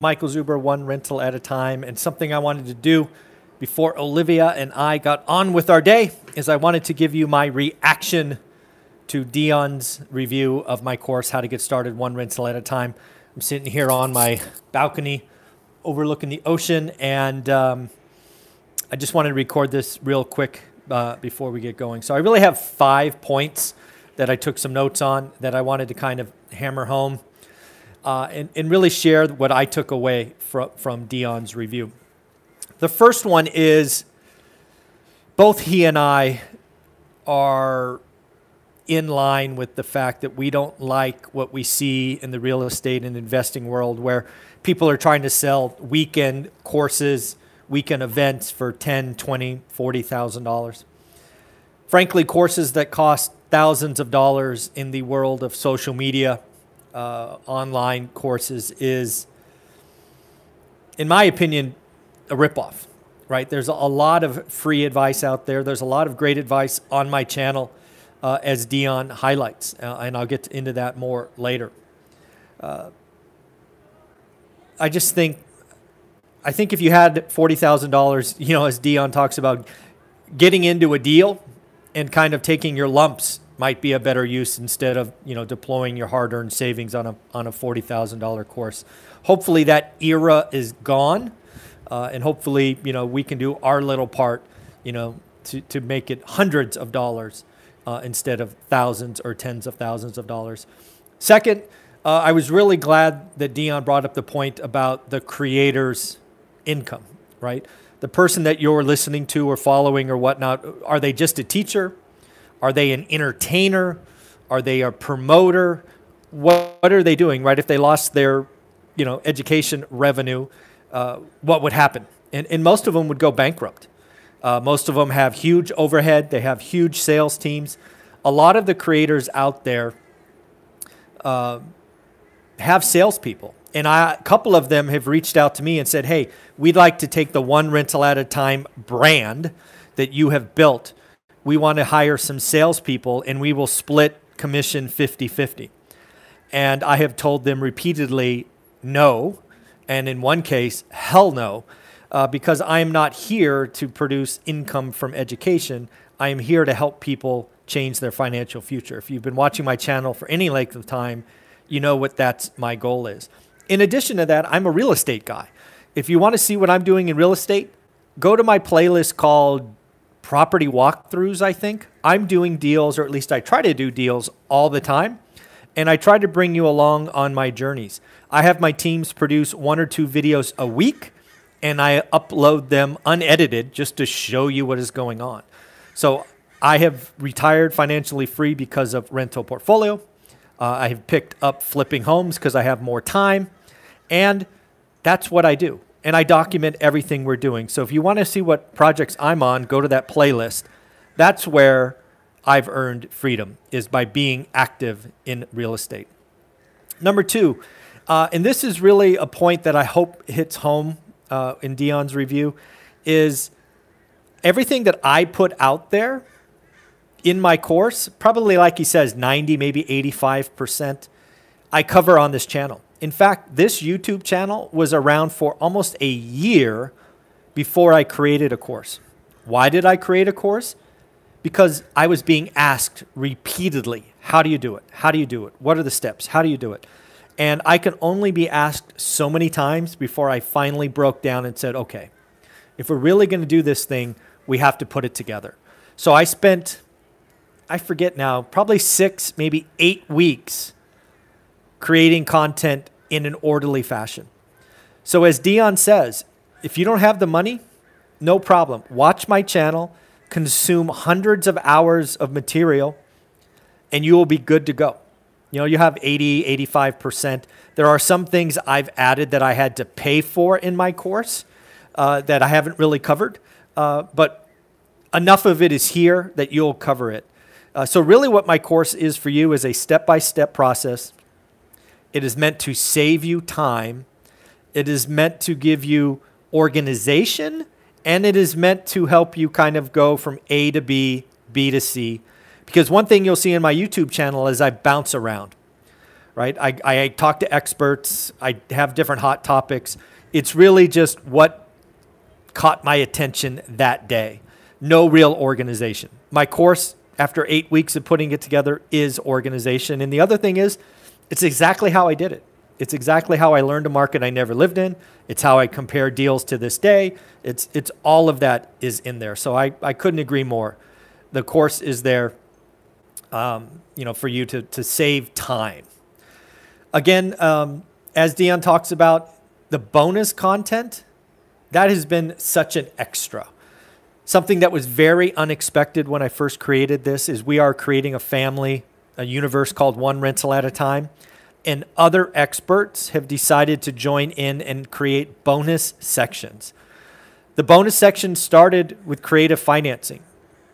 Michael Zuber, one rental at a time. And something I wanted to do before Olivia and I got on with our day is I wanted to give you my reaction to Dion's review of my course, How to Get Started One Rental at a Time. I'm sitting here on my balcony overlooking the ocean, and um, I just wanted to record this real quick uh, before we get going. So I really have five points that I took some notes on that I wanted to kind of hammer home uh, and, and really share what I took away from, from Dion's review. The first one is both he and I are in line with the fact that we don't like what we see in the real estate and investing world where people are trying to sell weekend courses, weekend events for 10, 20, 40,000 dollars. Frankly, courses that cost thousands of dollars in the world of social media uh, online courses is, in my opinion, a ripoff. Right? There's a lot of free advice out there. There's a lot of great advice on my channel, uh, as Dion highlights, uh, and I'll get into that more later. Uh, I just think, I think if you had forty thousand dollars, you know, as Dion talks about, getting into a deal and kind of taking your lumps might be a better use instead of you know deploying your hard-earned savings on a on a forty thousand dollar course. Hopefully that era is gone, uh, and hopefully you know we can do our little part, you know, to to make it hundreds of dollars uh, instead of thousands or tens of thousands of dollars. Second, uh, I was really glad that Dion brought up the point about the creator's income. Right, the person that you're listening to or following or whatnot, are they just a teacher? Are they an entertainer? Are they a promoter? What, what are they doing, right? If they lost their, you know, education revenue, uh, what would happen? And, and most of them would go bankrupt. Uh, most of them have huge overhead. They have huge sales teams. A lot of the creators out there uh, have salespeople. And I, a couple of them have reached out to me and said, hey, we'd like to take the one rental at a time brand that you have built we want to hire some salespeople and we will split commission 50 50. And I have told them repeatedly no, and in one case, hell no, uh, because I am not here to produce income from education. I am here to help people change their financial future. If you've been watching my channel for any length of time, you know what that's my goal is. In addition to that, I'm a real estate guy. If you want to see what I'm doing in real estate, go to my playlist called property walkthroughs, I think. I'm doing deals, or at least I try to do deals all the time. And I try to bring you along on my journeys. I have my teams produce one or two videos a week, and I upload them unedited just to show you what is going on. So I have retired financially free because of rental portfolio. Uh, I have picked up flipping homes because I have more time. And that's what I do and I document everything we're doing. So if you want to see what projects I'm on, go to that playlist. That's where I've earned freedom is by being active in real estate. Number two, uh, and this is really a point that I hope hits home uh, in Dion's review, is everything that I put out there in my course, probably like he says, 90, maybe 85%, I cover on this channel. In fact, this YouTube channel was around for almost a year before I created a course. Why did I create a course? Because I was being asked repeatedly, how do you do it? How do you do it? What are the steps? How do you do it? And I could only be asked so many times before I finally broke down and said, okay, if we're really going to do this thing, we have to put it together. So I spent, I forget now, probably six, maybe eight weeks creating content in an orderly fashion. So, as Dion says, if you don't have the money, no problem. Watch my channel, consume hundreds of hours of material, and you will be good to go. You know, you have 80, 85%. There are some things I've added that I had to pay for in my course uh, that I haven't really covered, uh, but enough of it is here that you'll cover it. Uh, so, really, what my course is for you is a step by step process it is meant to save you time. It is meant to give you organization. And it is meant to help you kind of go from A to B, B to C. Because one thing you'll see in my YouTube channel is I bounce around, right? I, I talk to experts, I have different hot topics. It's really just what caught my attention that day. No real organization. My course, after eight weeks of putting it together, is organization. And the other thing is, it's exactly how I did it. It's exactly how I learned a market I never lived in. It's how I compare deals to this day. It's, it's all of that is in there. So I, I couldn't agree more. The course is there, um, you know, for you to, to save time. Again, um, as Dion talks about, the bonus content, that has been such an extra. Something that was very unexpected when I first created this is we are creating a family, a universe called One Rental at a Time and other experts have decided to join in and create bonus sections. The bonus section started with creative financing,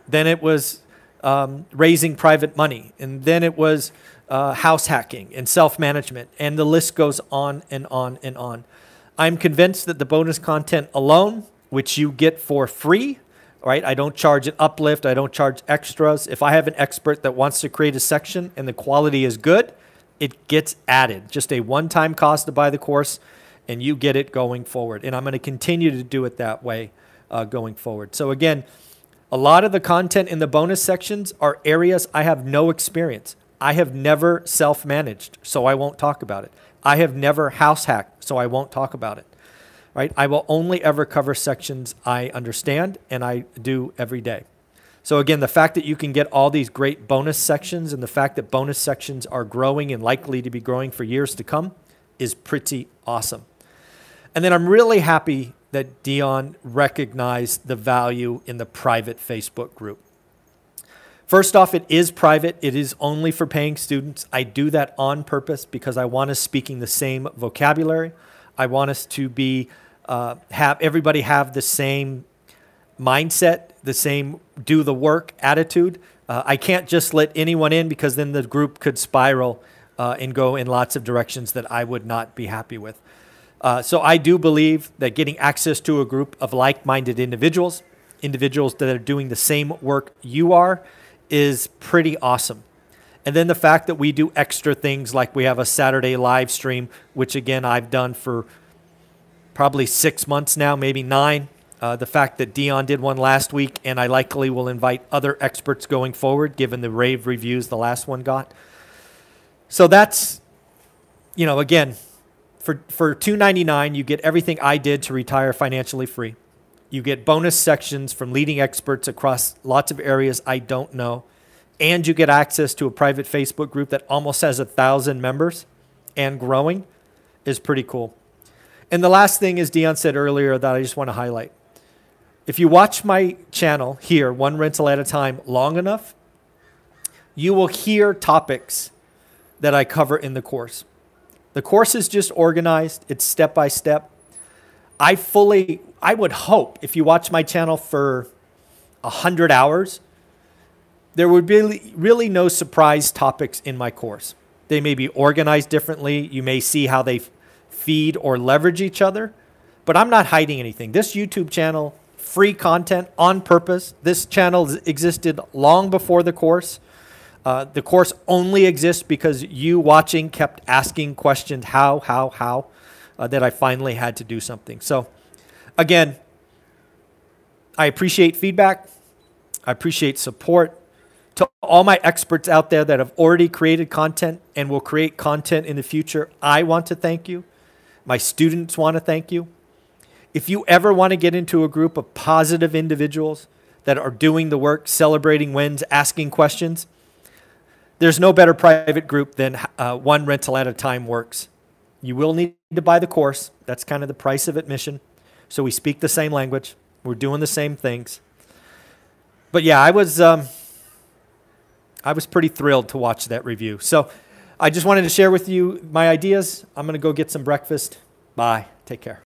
then it was um, raising private money, and then it was uh, house hacking and self management, and the list goes on and on and on. I'm convinced that the bonus content alone, which you get for free, right? I don't charge an uplift, I don't charge extras. If I have an expert that wants to create a section and the quality is good, it gets added. Just a one time cost to buy the course, and you get it going forward. And I'm going to continue to do it that way uh, going forward. So, again, a lot of the content in the bonus sections are areas I have no experience. I have never self managed, so I won't talk about it. I have never house hacked, so I won't talk about it. Right? I will only ever cover sections I understand and I do every day. So, again, the fact that you can get all these great bonus sections and the fact that bonus sections are growing and likely to be growing for years to come is pretty awesome. And then I'm really happy that Dion recognized the value in the private Facebook group. First off, it is private. It is only for paying students. I do that on purpose because I want us speaking the same vocabulary. I want us to be uh, have everybody have the same mindset, the same do the work attitude. Uh, I can't just let anyone in because then the group could spiral uh, and go in lots of directions that I would not be happy with. Uh, so I do believe that getting access to a group of like minded individuals, individuals that are doing the same work you are, is pretty awesome. And then the fact that we do extra things like we have a Saturday live stream, which again I've done for probably six months now, maybe nine. Uh, the fact that Dion did one last week, and I likely will invite other experts going forward, given the rave reviews the last one got. So that's, you know, again, for for two ninety nine, you get everything I did to retire financially free. You get bonus sections from leading experts across lots of areas I don't know, and you get access to a private Facebook group that almost has a thousand members and growing. Is pretty cool. And the last thing, as Dion said earlier, that I just want to highlight if you watch my channel here, one rental at a time, long enough, you will hear topics that I cover in the course. The course is just organized, it's step by step. I fully, I would hope if you watch my channel for 100 hours, there would be really no surprise topics in my course. They may be organized differently. You may see how they feed or leverage each other, but I'm not hiding anything. This YouTube channel free content on purpose. This channel existed long before the course. Uh, the course only exists because you watching kept asking questions how, how, how, uh, that I finally had to do something. So, again, I appreciate feedback. I appreciate support. To all my experts out there that have already created content and will create content in the future, I want to thank you. My students want to thank you. If you ever want to get into a group of positive individuals that are doing the work, celebrating wins, asking questions, there's no better private group than uh, one rental at a time works. You will need to buy the course. That's kind of the price of admission. So we speak the same language. We're doing the same things. But yeah, I was um, I was pretty thrilled to watch that review. So I just wanted to share with you my ideas. I'm going to go get some breakfast. Bye. Take care.